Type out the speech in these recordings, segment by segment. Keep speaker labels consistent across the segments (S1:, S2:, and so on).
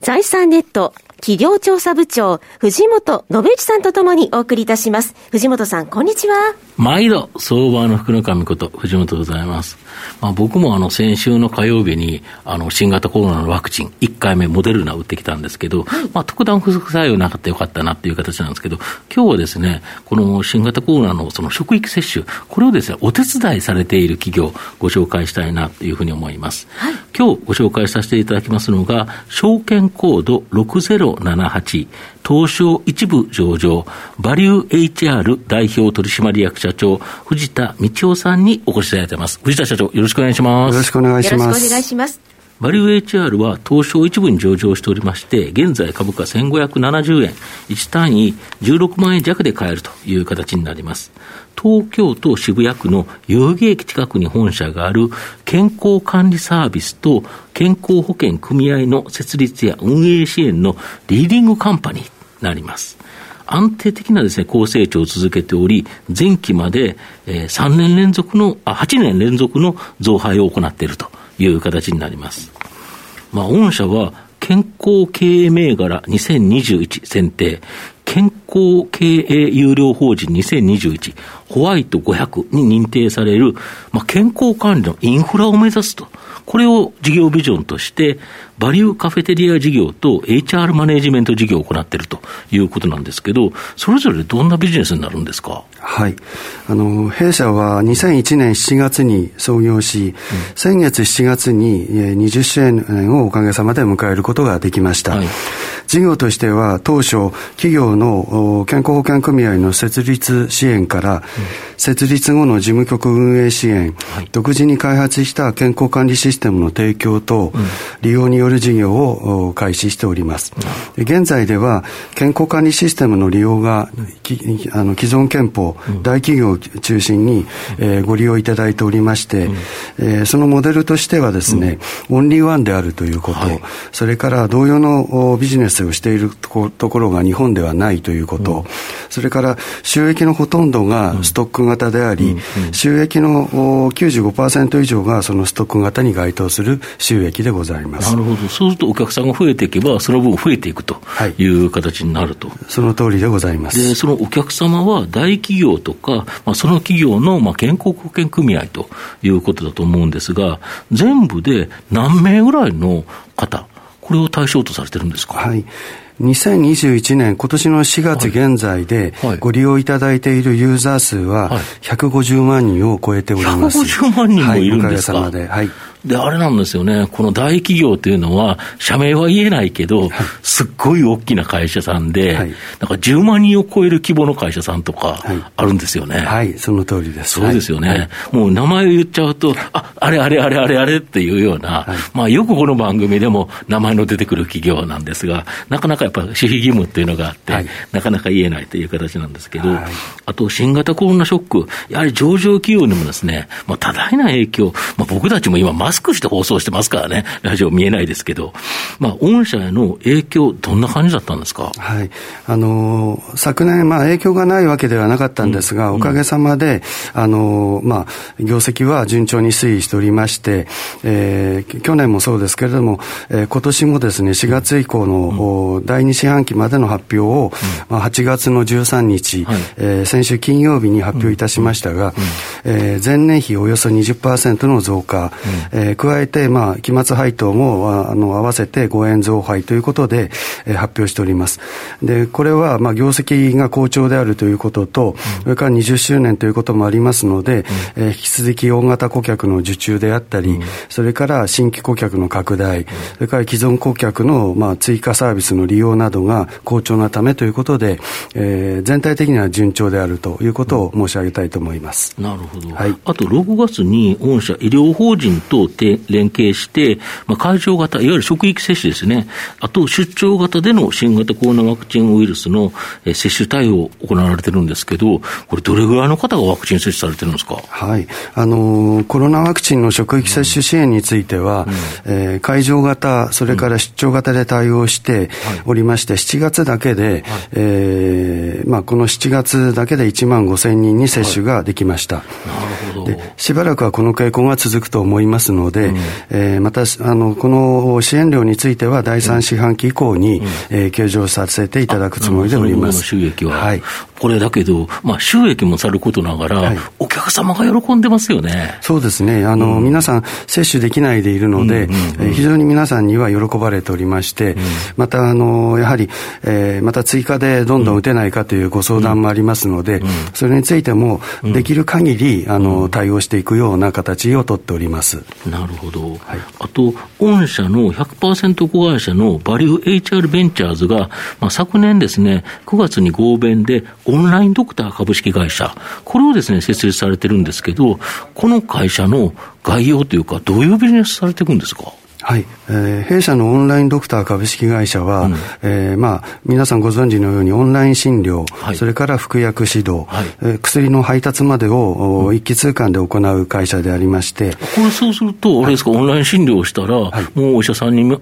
S1: 財産ネット企業調査部長、藤本信之さんとともにお送りいたします。藤本さん、こんにちは。
S2: 毎度、相場の福の神こと、藤本でございます。まあ、僕もあの、先週の火曜日に、あの、新型コロナのワクチン、1回目モデルナ打ってきたんですけど、はい、まあ、特段不足作用なかったよかったなっていう形なんですけど、今日はですね、この新型コロナのその職域接種、これをですね、お手伝いされている企業、ご紹介したいなというふうに思います。はい、今日ご紹介させていただきますのが、証券コード6078、東証一部上場、バリュー HR 代表取締役社長、藤田道夫さんにお越しいただいています。藤田社長、よろしくお願いします。
S3: よろしくお願いします。よろ
S1: しくお願いします。
S2: バリュー HR は東証一部に上場しておりまして、現在株価1570円、1単位16万円弱で買えるという形になります。東京都渋谷区の代々木駅近くに本社がある健康管理サービスと健康保険組合の設立や運営支援のリーディングカンパニーになります。安定的なですね、高成長を続けており、前期まで、3年連続の、あ、8年連続の増配を行っているという形になります。まあ、御社は健康経営銘柄2021選定、健康経営有料法人2021、ホワイト500に認定される、まあ、健康管理のインフラを目指すと。これを事業ビジョンとして、バリューカフェテリア事業と HR マネジメント事業を行っているということなんですけど、それぞれどんなビジネスになるんですか？
S3: はい。あの、弊社は2001年7月に創業し、うん、先月7月に20周年をおかげさまで迎えることができました。はい、事業としては、当初、企業の健康保険組合の設立支援から、うん、設立後の事務局運営支援、はい、独自に開発した健康管理システムの提供と、うん、利用による事業を開始しております。現在では、健康管理システムの利用が、あの既存憲法、大企業を中心に、えー、ご利用いただいておりまして、えー、そのモデルとしてはですね、オンリーワンであるということ、はい、それから同様のビジネスをしているところが日本ではないということ、それから収益のほとんどがストック型であり、収益の95%以上がそのストック型に該当する収益でございます。
S2: なるほど。そうするとお客さんが増えていけば、その分増えていくという形になると。はい、
S3: その通りでございます。
S2: で、そのお客様は大企業とか、まあ、その企業のまあ健康保険組合ということだと思うんですが、全部で何名ぐらいの方、これを対象とされてるんですか？
S3: はい2021年、今年の4月現在で、ご利用いただいているユーザー数は150万人を超えております。
S2: 150万人もいるんですか、はい、
S3: おかげさまで。はい
S2: で、あれなんですよね、この大企業っていうのは、社名は言えないけど、すっごい大きな会社さんで、はい、なんか10万人を超える規模の会社さんとか、あるんですよね、はい。
S3: はい、その通りです。
S2: そうですよね。はい、もう名前を言っちゃうと、あ、あれあれあれあれあれっていうような、まあよくこの番組でも名前の出てくる企業なんですが、なかなかやっぱ守秘義務っていうのがあって、なかなか言えないという形なんですけど、あと新型コロナショック、やはり上場企業にもですね、まあ多大な影響、まあ僕たちも今マスクして放送してますからね、ラジオ見えないですけど、まあ、御社への影響、どんな感じだったんですか、
S3: はい、あの昨年、まあ、影響がないわけではなかったんですが、うん、おかげさまで、あのまあ、業績は順調に推移しておりまして、えー、去年もそうですけれども、えー、今年もですね、4月以降の、うん、第2四半期までの発表を、うん、まあ、8月の13日、はい、えー、先週金曜日に発表いたしましたが、えー、前年比およそ20%の増加、えー、加えて、まあまあ、期末配当もあの合わせて5円増配ということで、えー、発表しております。で、これは、まあ、業績が好調であるということと、うん、それから20周年ということもありますので、うん、えー、引き続き大型顧客の受注であったり、うん、それから新規顧客の拡大、それから既存顧客の、まあ、追加サービスの利用などが好調なためということで、えー、全体的には順調であるということを申し上げたいと思います。
S2: なるほど。はい。あと、6月に御社医療法人と連携して、まあ、会場型、いわゆる職域接種ですね、あと出張型での新型コロナワクチンウイルスの接種対応行われてるんですけど、これ、どれぐらいの方がワクチン接種されてるんですか、
S3: はい。あのコロナワクチンの職域接種支援については、うん、えー、会場型、それから出張型で対応しておりまして、うん、7月だけで、はい、えー、まあ、この7月だけで1万5千人に接種ができました。はい、なるほど。でしばらくはこの傾向が続くと思いますので、うん、えー、またあのこの支援料については第3四半期以降に、うん、えー、計上させていただくつもりでおります。
S2: 収益は、はい、これだけど、まあ、収益もさることながら、はい、お客様が喜んでますよね。
S3: そうですね。あの、うん、皆さん接種できないでいるので、うんうんうん、非常に皆さんには喜ばれておりまして、うん、また、あの、やはり、えー、また追加でどんどん打てないかというご相談もありますので、うん、それについても、できる限り、あの、対応していくような形をとっております。
S2: なるほど。はい、あと、御社の100%子会社のバリュー HR ベンチャーズが、まあ、昨年ですね、9月に合弁でオンラインドクター株式会社、これをですね、設立されてるんですけど、この会社の概要というか、どういうビジネスされていくんですか？
S3: はい、えー、弊社のオンラインドクター株式会社は、うん、えー、まあ、皆さんご存知のようにオンライン診療、はい、それから服薬指導、はい、えー、薬の配達までを、うん、一気通貫で行う会社でありまして。
S2: これそうすると、あれですか、オンライン診療をしたら、はい、もうお医者さんに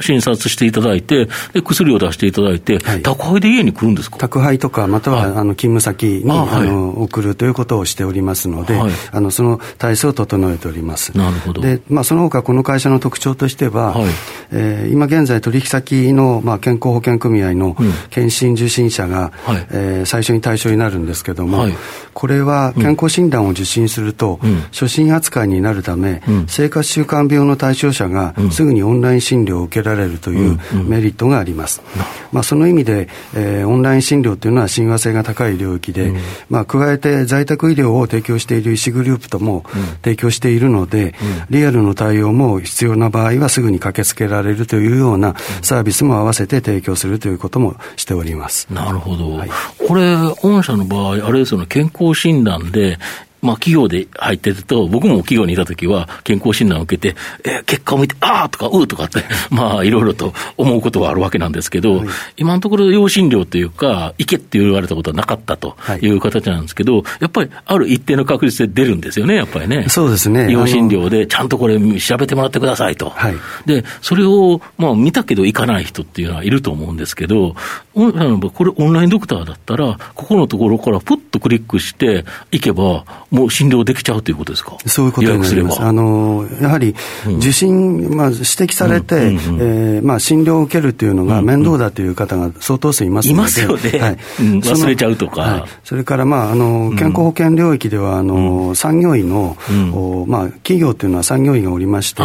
S2: 診察していただいて、で薬を出していただいて、宅配で家に来るんですか？
S3: 宅配とか、または、あの勤務先にあ、の送るということをしておりますので、あのその体制を整えております。
S2: なるほど。
S3: で、まあ、その他この会社の特徴としては、はい。えー、今現在取引先の、まあ、健康保険組合の検診受診者が、うん、えー、最初に対象になるんですけども、はい、これは健康診断を受診すると、うん、初診扱いになるため、うん、生活習慣病の対象者がすぐにオンライン診療を受けられるというメリットがあります。まあ、その意味で、えー、オンライン診療というのは親和性が高い領域で、まあ、加えて在宅医療を提供している医師グループとも提供しているので、リアルの対応も必要な場合はすぐに駆けつけられるというようなサービスも合わせて提供するということもしております。
S2: なるほど。はい、これ、御社の場合、あれですよね、健康診断で、まあ、企業で入ってると、僕も企業にいたときは、健康診断を受けて、えー、結果を見て、ああとか、うーとかって、まあ、いろいろと思うことはあるわけなんですけど、はい、今のところ、養診料というか、行けって言われたことはなかったという形なんですけど、はい、やっぱり、ある一定の確率で出るんですよね、やっぱりね。
S3: そうですね。
S2: 養診料で、ちゃんとこれ、調べてもらってくださいと。はい、で、それを、まあ、見たけど行かない人っていうのはいると思うんですけど、これ、オンラインドクターだったら、ここのところから、ぷっとクリックして、行けば、もう診療できちゃうということですか？
S3: そういうことになります。あの、やはり、受診、まあ、指摘されて、えまあ、診療を受けるというのが面倒だという方が相当数いますので。い
S2: ますよね。はい。忘れちゃうとか。はい、
S3: それから、まあ、あの、健康保険領域では、あの、産業医の、まあ、企業というのは産業医がおりまして、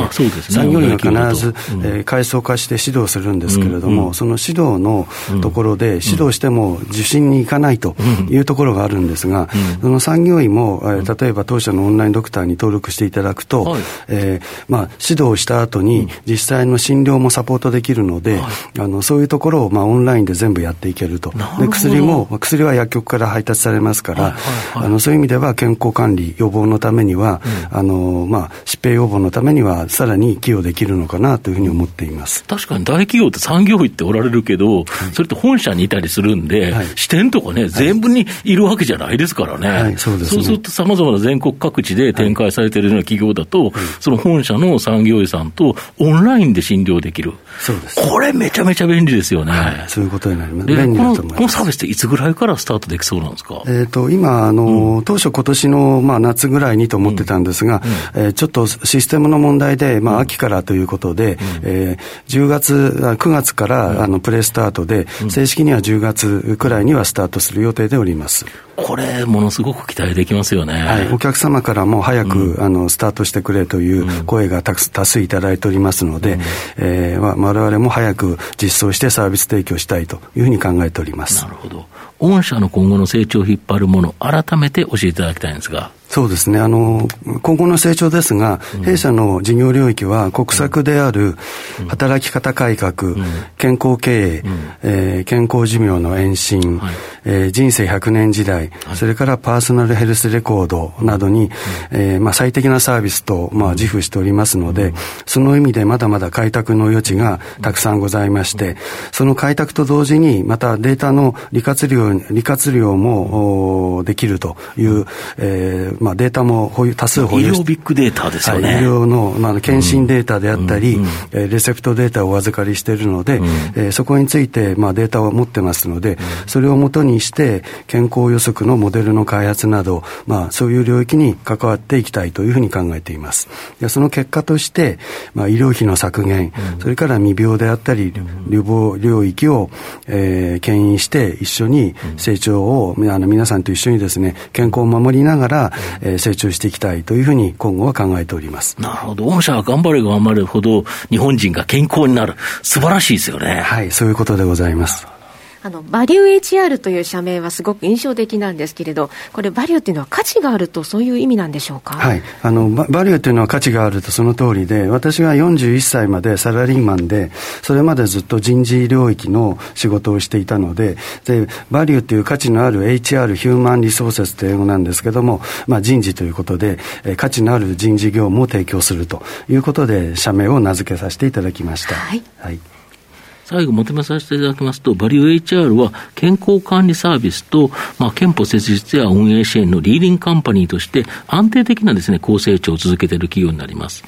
S3: 産業医が必ず、え階層化して指導するんですけれども、その指導のところで、指導しても受診に行かないというところがあるんですが、その産業医も、え例えば当社のオンラインドクターに登録していただくと、はい、えー、まあ、指導した後に、実際の診療もサポートできるので、あのそういうところを、まあ、オンラインで全部やっていけると。で薬も、薬は薬局から配達されますから、あのそういう意味では健康管理、予防のためには、うん、あのまあ、疾病予防のためには、さらに寄与できるのかなというふうに思っています。
S2: 確かに大企業って産業医っておられるけど、それって本社にいたりするんで、はい、支店とかね、全部にいるわけじゃないですからね。はい、そうです、ね、そうすると様々な全国各地で展開されているような企業だと、はい、その本社の産業医さんとオンラインで診療できる。
S3: そうです。
S2: これめちゃめちゃ便利ですよね。はい、
S3: そういうことになります。
S2: 便利だと思います。このサービスっていつぐらいからスタートできそうなんですか？
S3: えっ、ー、と、今、あの、うん、当初今年の、まあ、夏ぐらいにと思ってたんですが、うんうん、えー、ちょっとシステムの問題で、まあ、秋からということで、うん、えー、10月、9月から、あの、プレスタートで、正式には10月くらいにはスタートする予定でおります。
S2: これ、ものすごく期待できますよね。
S3: はい、お客様からも早く、うん、あのスタートしてくれという声がたく多数いただいておりますので、うん、えー、我々も早く実装してサービス提供したいというふうに考えております。
S2: なるほど。御社の今後の成長を引っ張るもの、改めて教えていただきたいんですが。
S3: そうですね。あの、今後の成長ですが、うん、弊社の事業領域は国策である働き方改革、うん、健康経営、うん、えー、健康寿命の延伸、はい、えー、人生100年時代、はい、それからパーソナルヘルスレコードなどに、えー、まあ、最適なサービスと、まあ、自負しておりますので、その意味でまだまだ開拓の余地がたくさんございまして、その開拓と同時に、またデータの利活量、利活量もできるという、えーまあ、データも保有多数保有
S2: 医療ビッグデータですよね。
S3: はい、医療の、まあ、検診データであったり、うんえー、レセプトデータをお預かりしているので、うん、えー、そこについて、まあ、データを持ってますので、それをもとにして、健康予測のモデルの開発など、まあ、そういう領域に関わっていきたいというふうに考えています。でその結果として、まあ、医療費の削減、うん、それから未病であったり、予防領域を、えー、牽引して一緒に成長を、あの皆さんと一緒にですね、健康を守りながら、えー、成長していきたいというふうに今後は考えております。
S2: なるほど。御社は頑張れば頑張るほど日本人が健康になる。素晴らしいですよね。
S3: はい、そういうことでございます。
S1: あの、バリュー HR という社名はすごく印象的なんですけれど、これ、バリューっていうのは価値があると、そういう意味なんでしょうか？
S3: はい。あの、ババリューというのは価値があるとその通りで、私が41歳までサラリーマンで、それまでずっと人事領域の仕事をしていたので、で、バリューという価値のある HR、ヒューマンリソーセスという英語なんですけども、まあ、人事ということで、え価値のある人事業務を提供するということで、社名を名付けさせていただきました。はい。はい
S2: 最後まとめさせていただきますと、バリュー HR は健康管理サービスと、まあ、憲法設立や運営支援のリーディングカンパニーとして安定的なですね、高成長を続けている企業になります。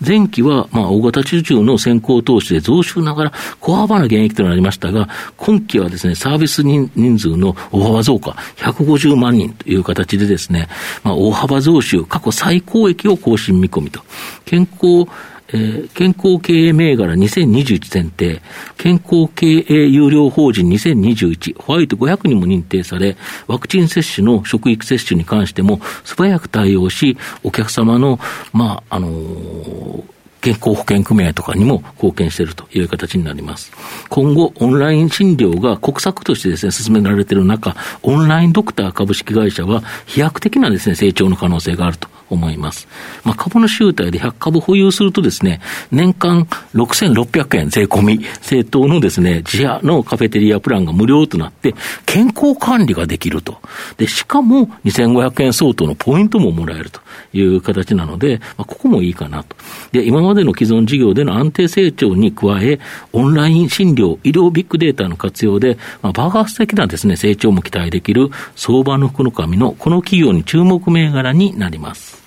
S2: 前期は、まあ、大型受注の先行投資で増収ながら小幅な減益となりましたが、今期はですね、サービス人数の大幅増加、150万人という形でですね、まあ、大幅増収、過去最高益を更新見込みと。健康えー、健康経営銘柄2021選定、健康経営有料法人2021、ホワイト500にも認定され、ワクチン接種の職域接種に関しても素早く対応し、お客様の、まあ、あのー健康保険組合とかにも貢献しているという形になります。今後、オンライン診療が国策としてですね、進められている中、オンラインドクター株式会社は飛躍的なですね、成長の可能性があると思います。まあ、株の集体で100株保有するとですね、年間6600円税込み、政党のですね、自社のカフェテリアプランが無料となって、健康管理ができると。で、しかも2500円相当のポイントももらえるという形なので、まあ、ここもいいかなと。で、今までの既存事業での安定成長に加え、オンライン診療、医療ビッグデータの活用で、まあ、爆発的なですね、成長も期待できる相場の福の神のこの企業に注目銘柄になります。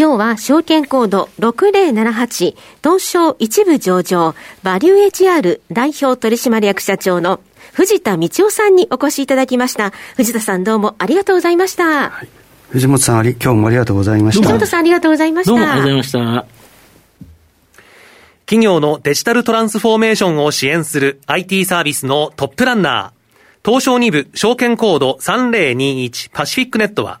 S1: 今日は証券コード6078東証一部上場バリュー HR 代表取締役社長の藤田道夫さんにお越しいただきました。藤田さんどうもありがとうございました。はい、
S3: 藤本さんあり、今日もありがとうございました。
S1: 藤本さんありがとうございました。
S2: どうもありがとうございました。
S4: 企業のデジタルトランスフォーメーションを支援する IT サービスのトップランナー、東証2部証券コード3021パシフィックネットは、